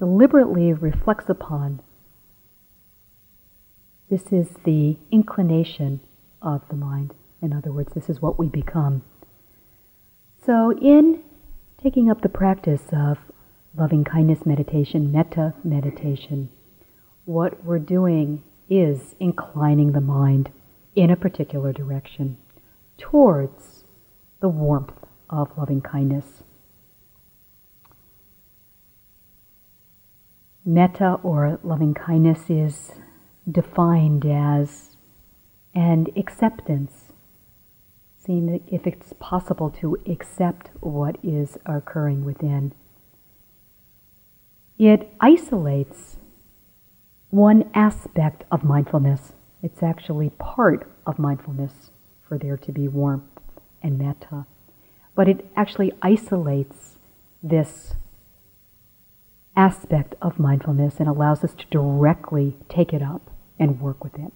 deliberately reflects upon. This is the inclination of the mind. In other words, this is what we become. So, in taking up the practice of loving kindness meditation, metta meditation, what we're doing is inclining the mind in a particular direction towards the warmth of loving kindness. Metta or loving kindness is defined as an acceptance, seeing if it's possible to accept what is occurring within. It isolates one aspect of mindfulness. It's actually part of mindfulness for there to be warmth and metta. But it actually isolates this aspect of mindfulness and allows us to directly take it up and work with it.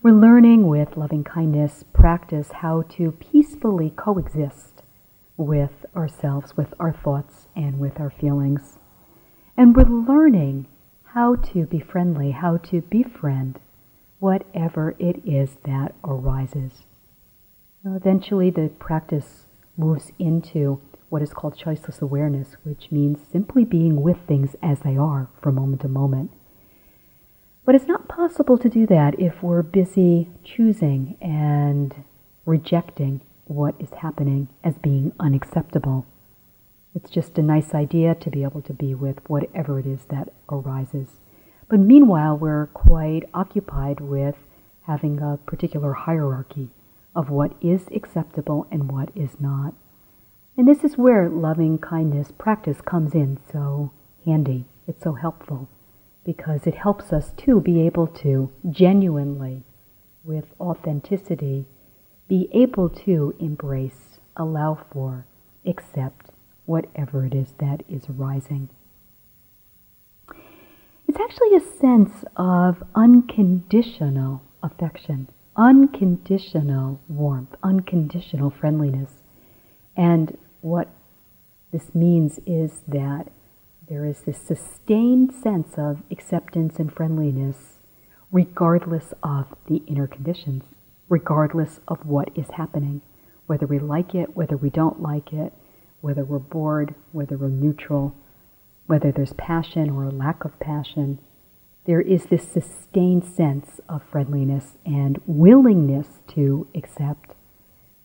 We're learning with loving kindness practice how to peacefully coexist with ourselves, with our thoughts, and with our feelings. And we're learning how to be friendly, how to befriend whatever it is that arises. Eventually, the practice moves into what is called choiceless awareness, which means simply being with things as they are from moment to moment. But it's not possible to do that if we're busy choosing and rejecting what is happening as being unacceptable. It's just a nice idea to be able to be with whatever it is that arises. But meanwhile, we're quite occupied with having a particular hierarchy of what is acceptable and what is not. And this is where loving kindness practice comes in so handy. It's so helpful because it helps us to be able to genuinely, with authenticity, be able to embrace, allow for, accept whatever it is that is arising. It's actually a sense of unconditional affection, unconditional warmth, unconditional friendliness. And what this means is that there is this sustained sense of acceptance and friendliness regardless of the inner conditions, regardless of what is happening, whether we like it, whether we don't like it, whether we're bored, whether we're neutral, whether there's passion or a lack of passion. There is this sustained sense of friendliness and willingness to accept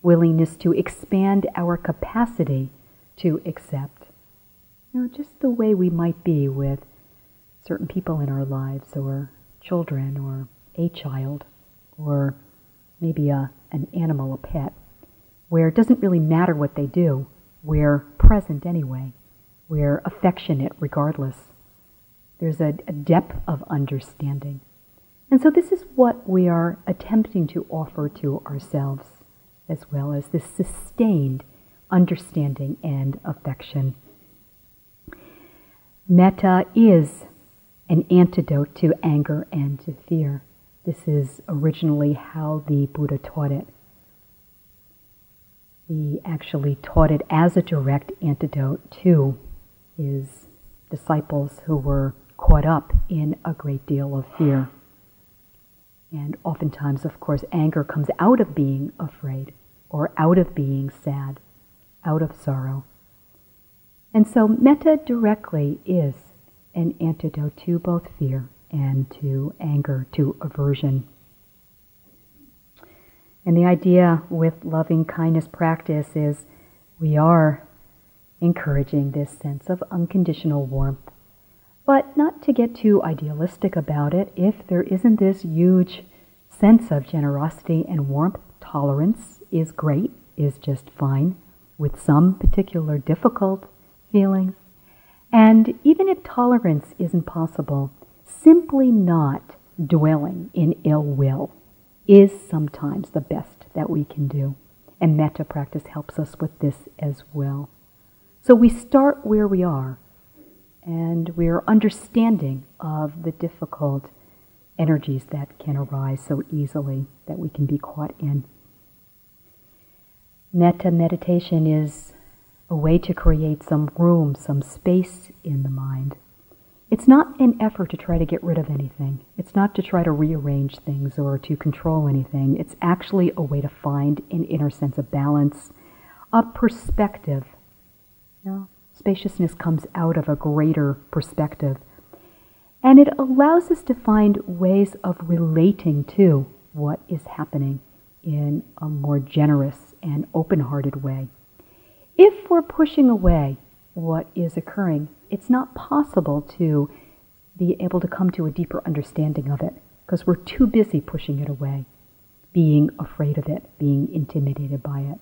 willingness to expand our capacity to accept. You know, just the way we might be with certain people in our lives, or children, or a child, or maybe a, an animal, a pet, where it doesn't really matter what they do, we're present anyway, we're affectionate regardless. There's a, a depth of understanding. And so, this is what we are attempting to offer to ourselves as well as this sustained understanding and affection. Metta is an antidote to anger and to fear. This is originally how the Buddha taught it. He actually taught it as a direct antidote to his disciples who were caught up in a great deal of fear. And oftentimes, of course, anger comes out of being afraid or out of being sad, out of sorrow. And so, metta directly is an antidote to both fear and to anger, to aversion. And the idea with loving kindness practice is we are encouraging this sense of unconditional warmth but not to get too idealistic about it. If there isn't this huge sense of generosity and warmth, tolerance is great, is just fine, with some particular difficult feelings. And even if tolerance isn't possible, simply not dwelling in ill will is sometimes the best that we can do. And metta practice helps us with this as well. So we start where we are and we're understanding of the difficult energies that can arise so easily that we can be caught in. Metta meditation is a way to create some room, some space in the mind. It's not an effort to try to get rid of anything. It's not to try to rearrange things or to control anything. It's actually a way to find an inner sense of balance, a perspective. You know, spaciousness comes out of a greater perspective. And it allows us to find ways of relating to what is happening in a more generous and open hearted way. If we're pushing away what is occurring, it's not possible to be able to come to a deeper understanding of it because we're too busy pushing it away, being afraid of it, being intimidated by it.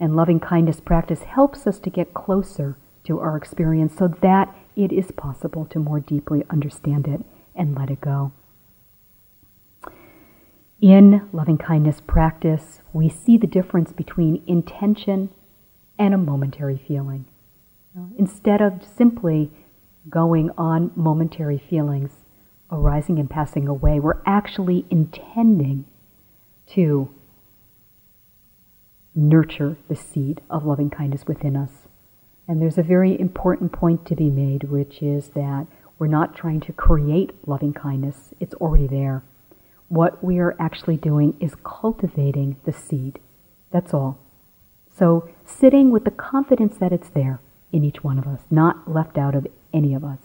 And loving kindness practice helps us to get closer to our experience so that it is possible to more deeply understand it and let it go. In loving kindness practice, we see the difference between intention and a momentary feeling. Instead of simply going on momentary feelings arising and passing away, we're actually intending to nurture the seed of loving kindness within us. And there's a very important point to be made, which is that we're not trying to create loving kindness, it's already there. What we are actually doing is cultivating the seed. That's all. So, sitting with the confidence that it's there in each one of us, not left out of any of us.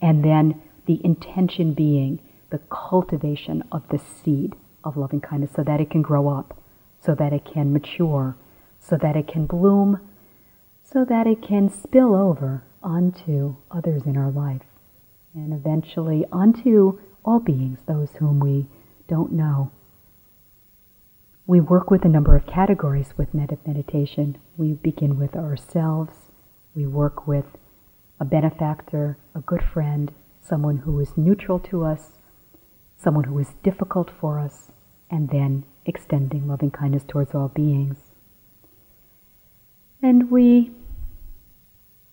And then the intention being the cultivation of the seed of loving kindness so that it can grow up, so that it can mature, so that it can bloom, so that it can spill over onto others in our life, and eventually onto all beings, those whom we don't know. We work with a number of categories with meditation. We begin with ourselves. We work with a benefactor, a good friend, someone who is neutral to us, someone who is difficult for us, and then extending loving kindness towards all beings. And we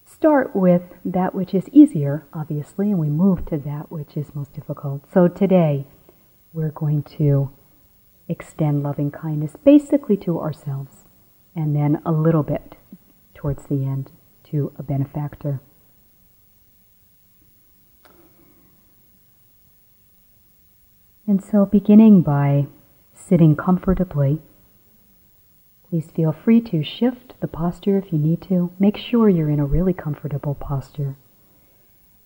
start with that which is easier, obviously, and we move to that which is most difficult. So today, we're going to extend loving kindness basically to ourselves and then a little bit towards the end to a benefactor. And so, beginning by sitting comfortably, please feel free to shift the posture if you need to. Make sure you're in a really comfortable posture.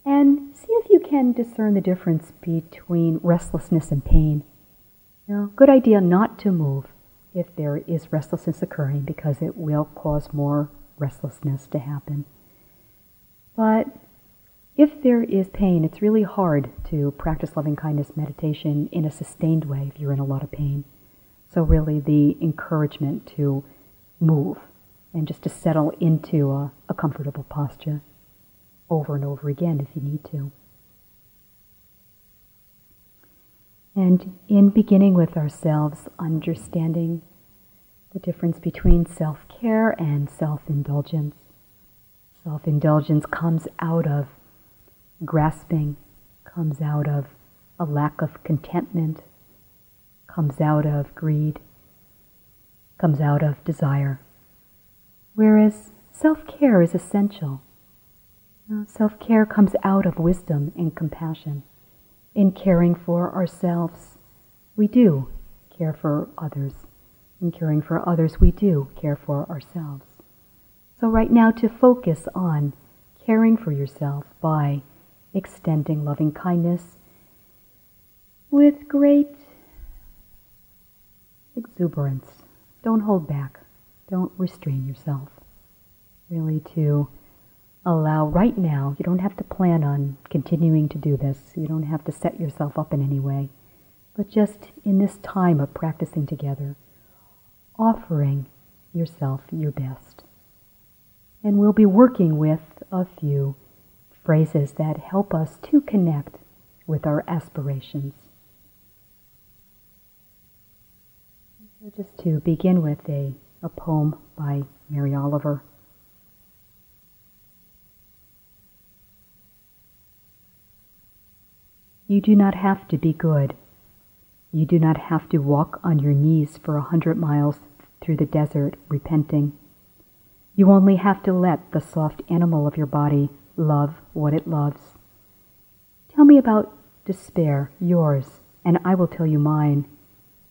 And see if you can discern the difference between restlessness and pain. Now, good idea not to move if there is restlessness occurring because it will cause more restlessness to happen. But if there is pain, it's really hard to practice loving kindness meditation in a sustained way if you're in a lot of pain. So, really, the encouragement to move and just to settle into a, a comfortable posture over and over again if you need to. And in beginning with ourselves, understanding the difference between self care and self indulgence. Self indulgence comes out of grasping, comes out of a lack of contentment, comes out of greed, comes out of desire. Whereas self care is essential. Uh, self care comes out of wisdom and compassion. In caring for ourselves, we do care for others. In caring for others, we do care for ourselves. So, right now, to focus on caring for yourself by extending loving kindness with great exuberance. Don't hold back, don't restrain yourself. Really, to allow right now, you don't have to plan on continuing to do this, you don't have to set yourself up in any way, but just in this time of practicing together, offering yourself your best. And we'll be working with a few phrases that help us to connect with our aspirations. So just to begin with a, a poem by Mary Oliver. You do not have to be good. You do not have to walk on your knees for a hundred miles through the desert repenting. You only have to let the soft animal of your body love what it loves. Tell me about despair, yours, and I will tell you mine.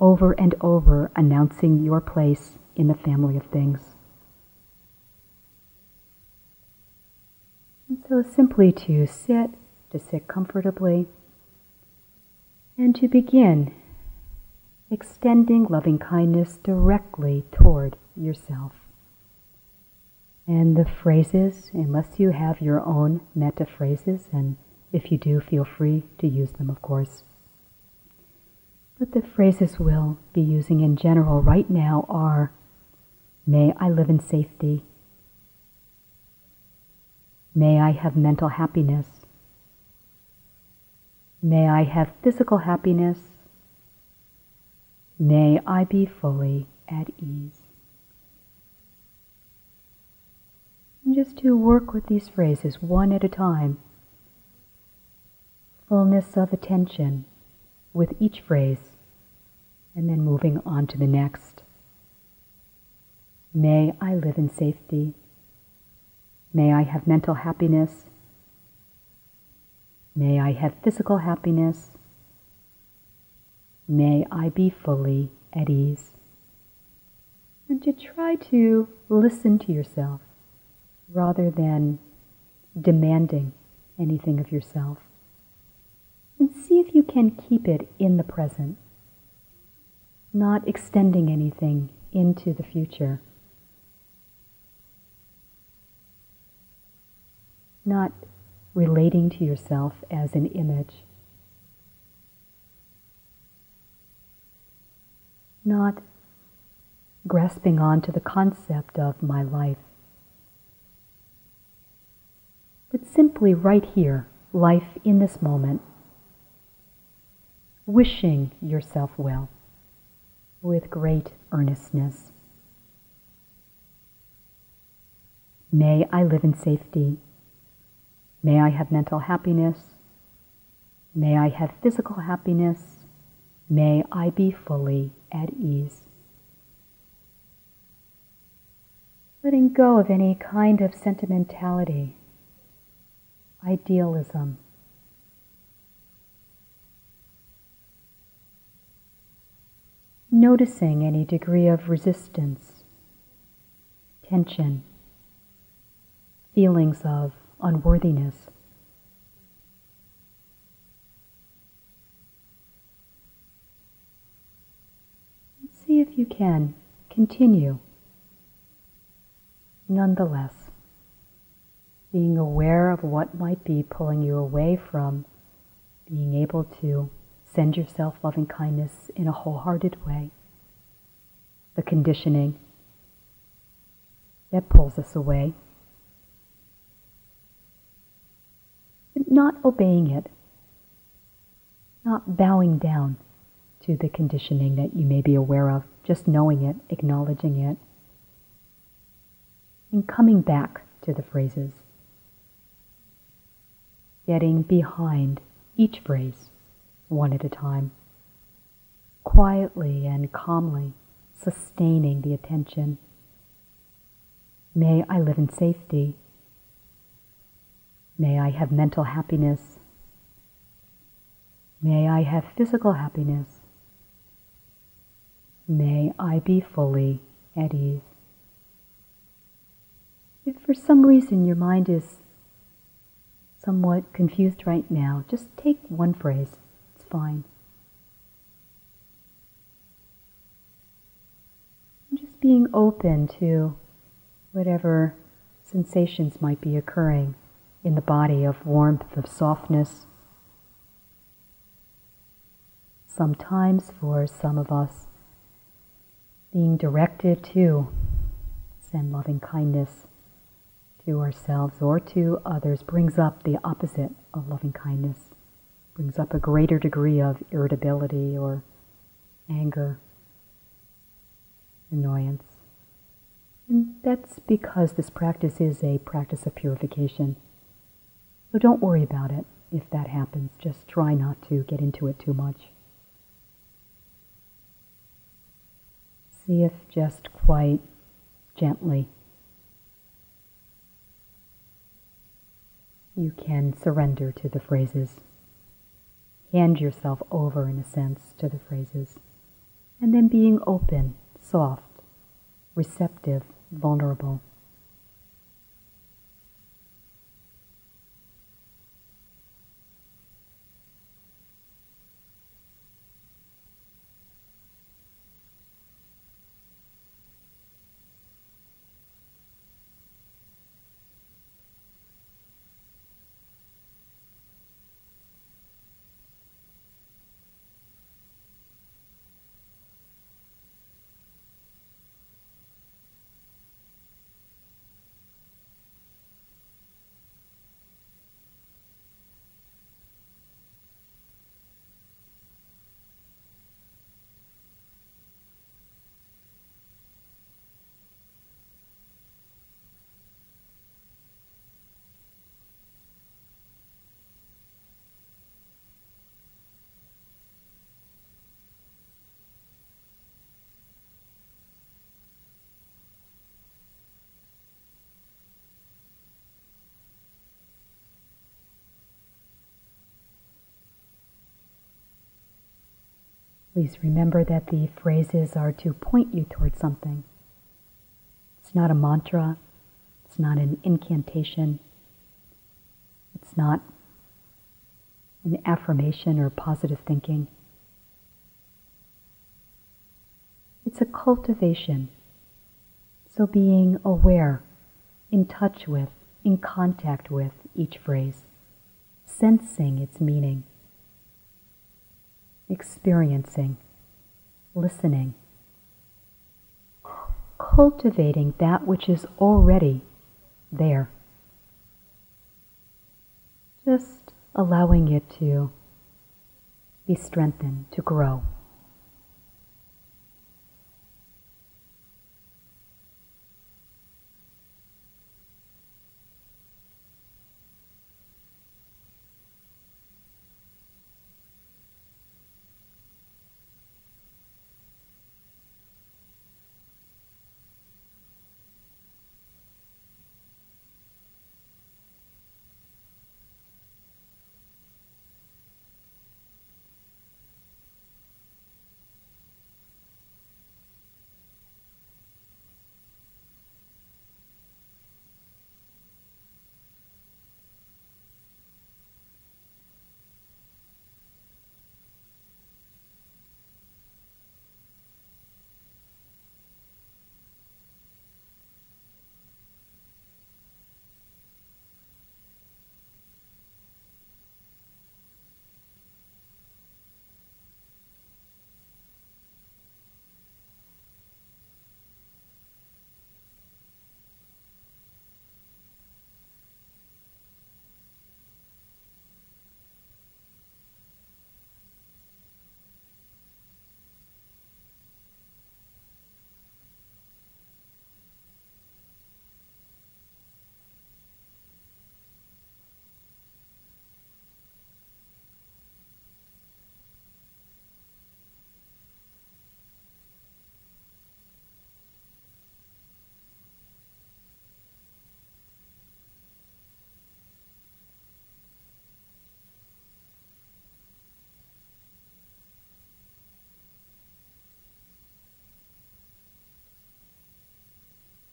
over and over announcing your place in the family of things. And so simply to sit, to sit comfortably, and to begin extending loving kindness directly toward yourself. And the phrases, unless you have your own metta phrases, and if you do, feel free to use them, of course. But the phrases we'll be using in general right now are May I live in safety. May I have mental happiness. May I have physical happiness. May I be fully at ease. And just to work with these phrases one at a time. Fullness of attention with each phrase, and then moving on to the next. May I live in safety. May I have mental happiness. May I have physical happiness. May I be fully at ease. And to try to listen to yourself rather than demanding anything of yourself. And see if you can keep it in the present, not extending anything into the future, not relating to yourself as an image, not grasping on to the concept of my life. But simply right here, life in this moment, wishing yourself well with great earnestness. May I live in safety. May I have mental happiness. May I have physical happiness. May I be fully at ease. Letting go of any kind of sentimentality idealism. Noticing any degree of resistance, tension, feelings of unworthiness. See if you can continue nonetheless being aware of what might be pulling you away from being able to send yourself loving kindness in a wholehearted way. The conditioning that pulls us away. But not obeying it, not bowing down to the conditioning that you may be aware of, just knowing it, acknowledging it, and coming back to the phrases getting behind each phrase one at a time, quietly and calmly sustaining the attention. May I live in safety. May I have mental happiness. May I have physical happiness. May I be fully at ease. If for some reason your mind is somewhat confused right now, just take one phrase. It's fine. just being open to whatever sensations might be occurring in the body of warmth, of softness. Sometimes, for some of us, being directed to send loving kindness to ourselves or to others brings up the opposite of loving kindness, brings up a greater degree of irritability or anger, annoyance. And that's because this practice is a practice of purification. So don't worry about it if that happens. Just try not to get into it too much. See if just quite gently you can surrender to the phrases. Hand yourself over, in a sense, to the phrases. And then being open, soft, receptive, vulnerable. Please remember that the phrases are to point you towards something. It's not a mantra, it's not an incantation, it's not an affirmation or positive thinking. It's a cultivation. So being aware, in touch with, in contact with each phrase, sensing its meaning experiencing, listening, cultivating that which is already there. Just allowing it to be strengthened, to grow.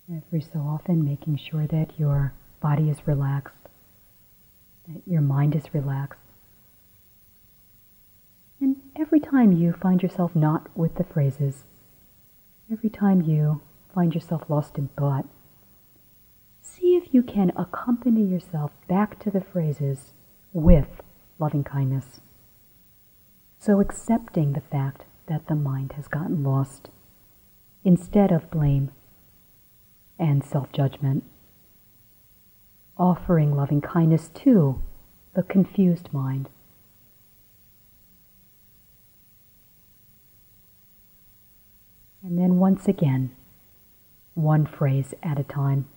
Every so often, making sure that your body is relaxed, that your mind is relaxed. And every time you find yourself not with the phrases, every time you find yourself lost in thought, see if you can accompany yourself back to the phrases with loving kindness. So accepting the fact that the mind has gotten lost instead of blame and self judgment. offering loving kindness to the confused mind. And then once again, one phrase at a time.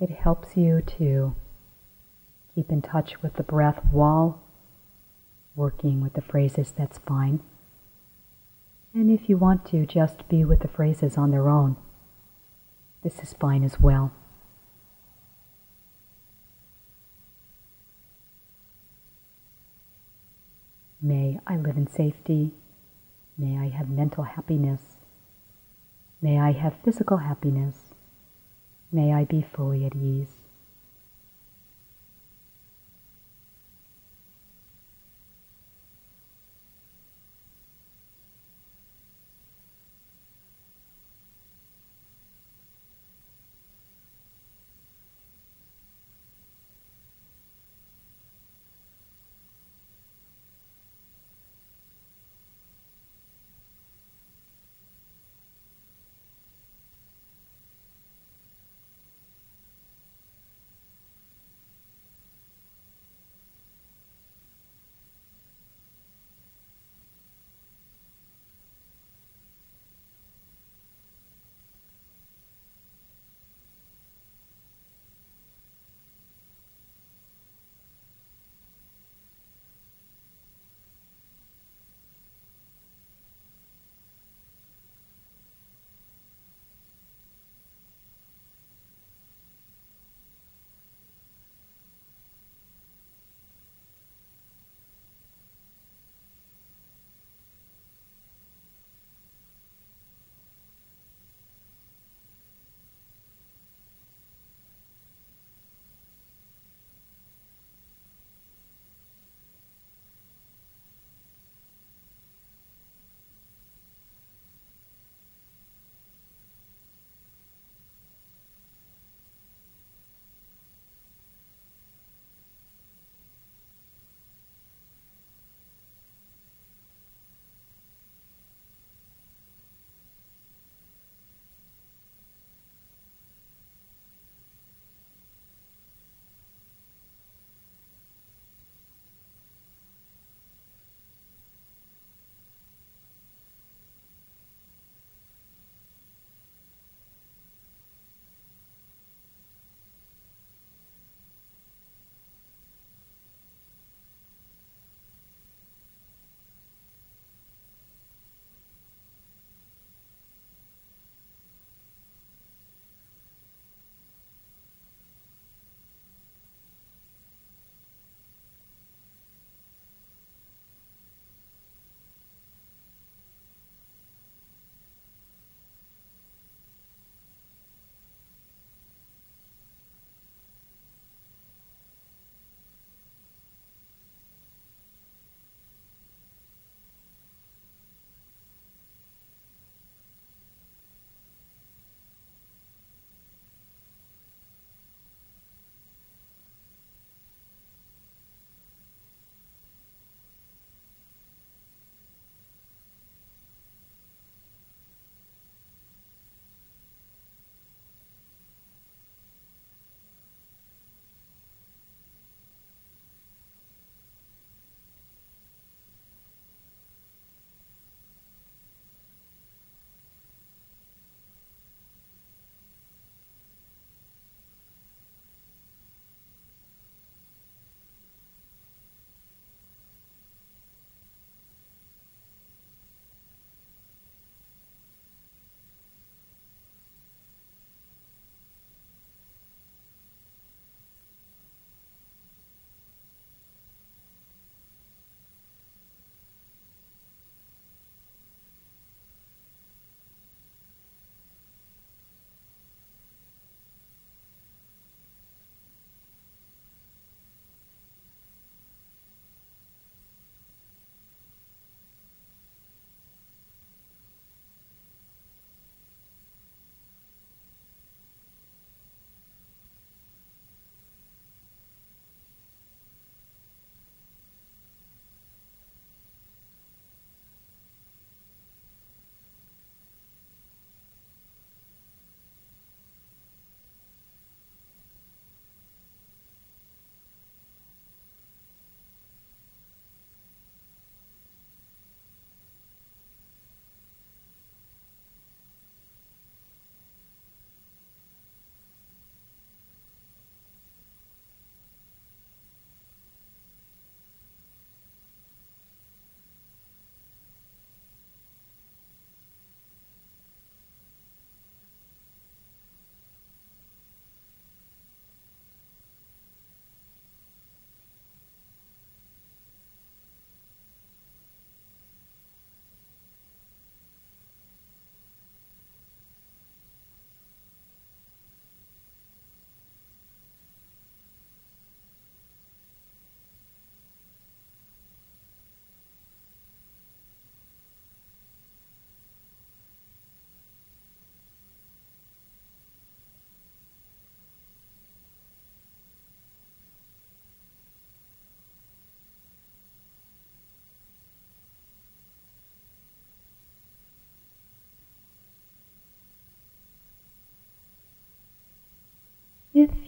It helps you to keep in touch with the breath while working with the phrases, that's fine. And if you want to just be with the phrases on their own, this is fine as well. May I live in safety. May I have mental happiness. May I have physical happiness. May I be fully at ease.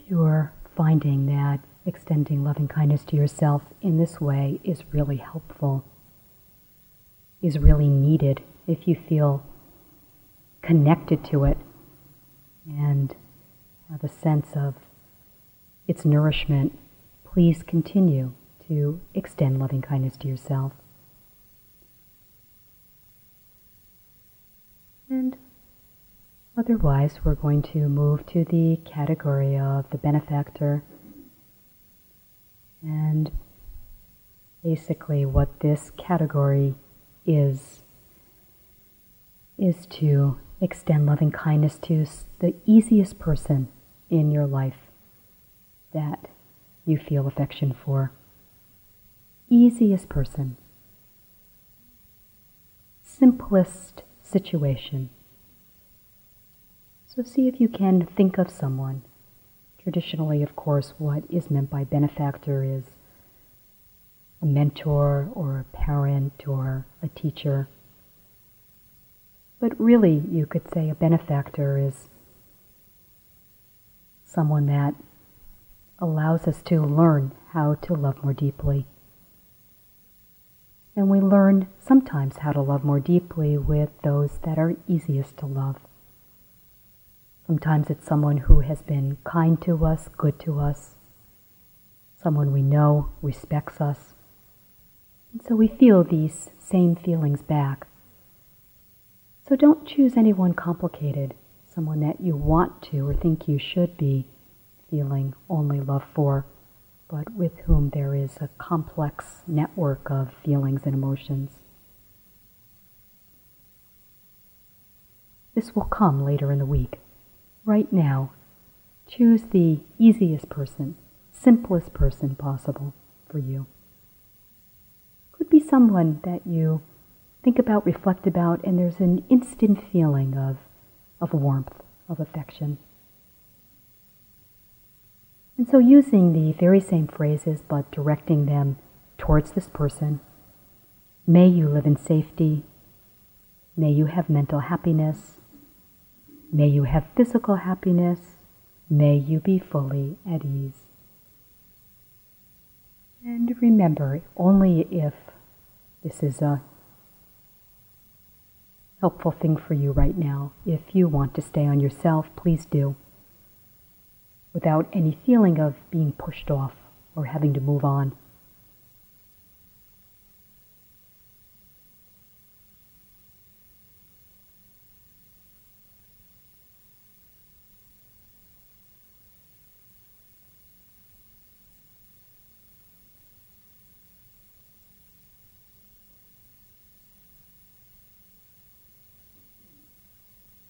You're finding that extending loving kindness to yourself in this way is really helpful, is really needed, if you feel connected to it and have a sense of its nourishment, please continue to extend loving kindness to yourself. And otherwise, we're going to move to the category of the benefactor. And basically, what this category is, is to extend loving kindness to the easiest person in your life that you feel affection for. Easiest person. Simplest situation. So see if you can think of someone. Traditionally, of course, what is meant by benefactor is a mentor or a parent or a teacher. But really, you could say a benefactor is someone that allows us to learn how to love more deeply. And we learn sometimes how to love more deeply with those that are easiest to love. Sometimes it's someone who has been kind to us, good to us, someone we know respects us. And so we feel these same feelings back. So don't choose anyone complicated, someone that you want to or think you should be feeling only love for but with whom there is a complex network of feelings and emotions. This will come later in the week. Right now, choose the easiest person, simplest person possible for you. Could be someone that you think about, reflect about, and there's an instant feeling of, of warmth, of affection. And so, using the very same phrases but directing them towards this person may you live in safety, may you have mental happiness, may you have physical happiness, may you be fully at ease. And remember, only if this is a helpful thing for you right now, if you want to stay on yourself, please do without any feeling of being pushed off or having to move on.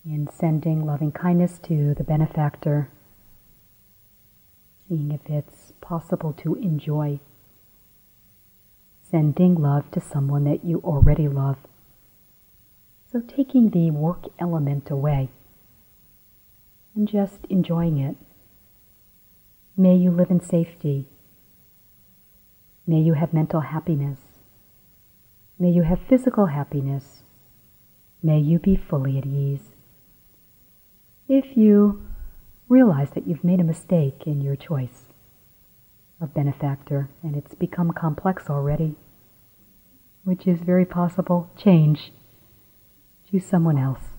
in sending loving kindness to the benefactor seeing if it's possible to enjoy sending love to someone that you already love. So taking the work element away and just enjoying it. May you live in safety. May you have mental happiness. May you have physical happiness. May you be fully at ease. If you realize that you've made a mistake in your choice of benefactor and it's become complex already, which is very possible. Change. Choose someone else.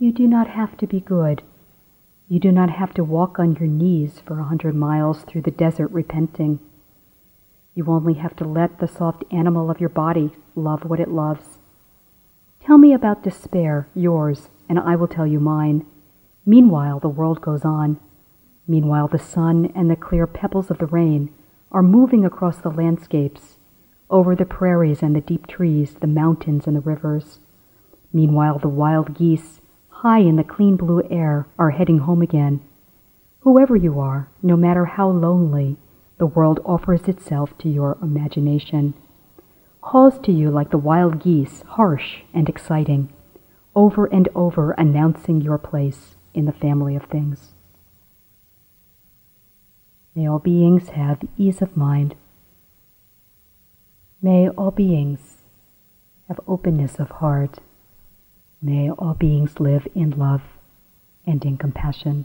You do not have to be good. You do not have to walk on your knees for a hundred miles through the desert repenting. You only have to let the soft animal of your body love what it loves. Tell me about despair, yours, and I will tell you mine. Meanwhile, the world goes on. Meanwhile, the sun and the clear pebbles of the rain are moving across the landscapes, over the prairies and the deep trees, the mountains and the rivers. Meanwhile, the wild geese, high in the clean blue air, are heading home again. Whoever you are, no matter how lonely, the world offers itself to your imagination, calls to you like the wild geese, harsh and exciting, over and over announcing your place in the family of things. May all beings have ease of mind. May all beings have openness of heart. May all beings live in love and in compassion.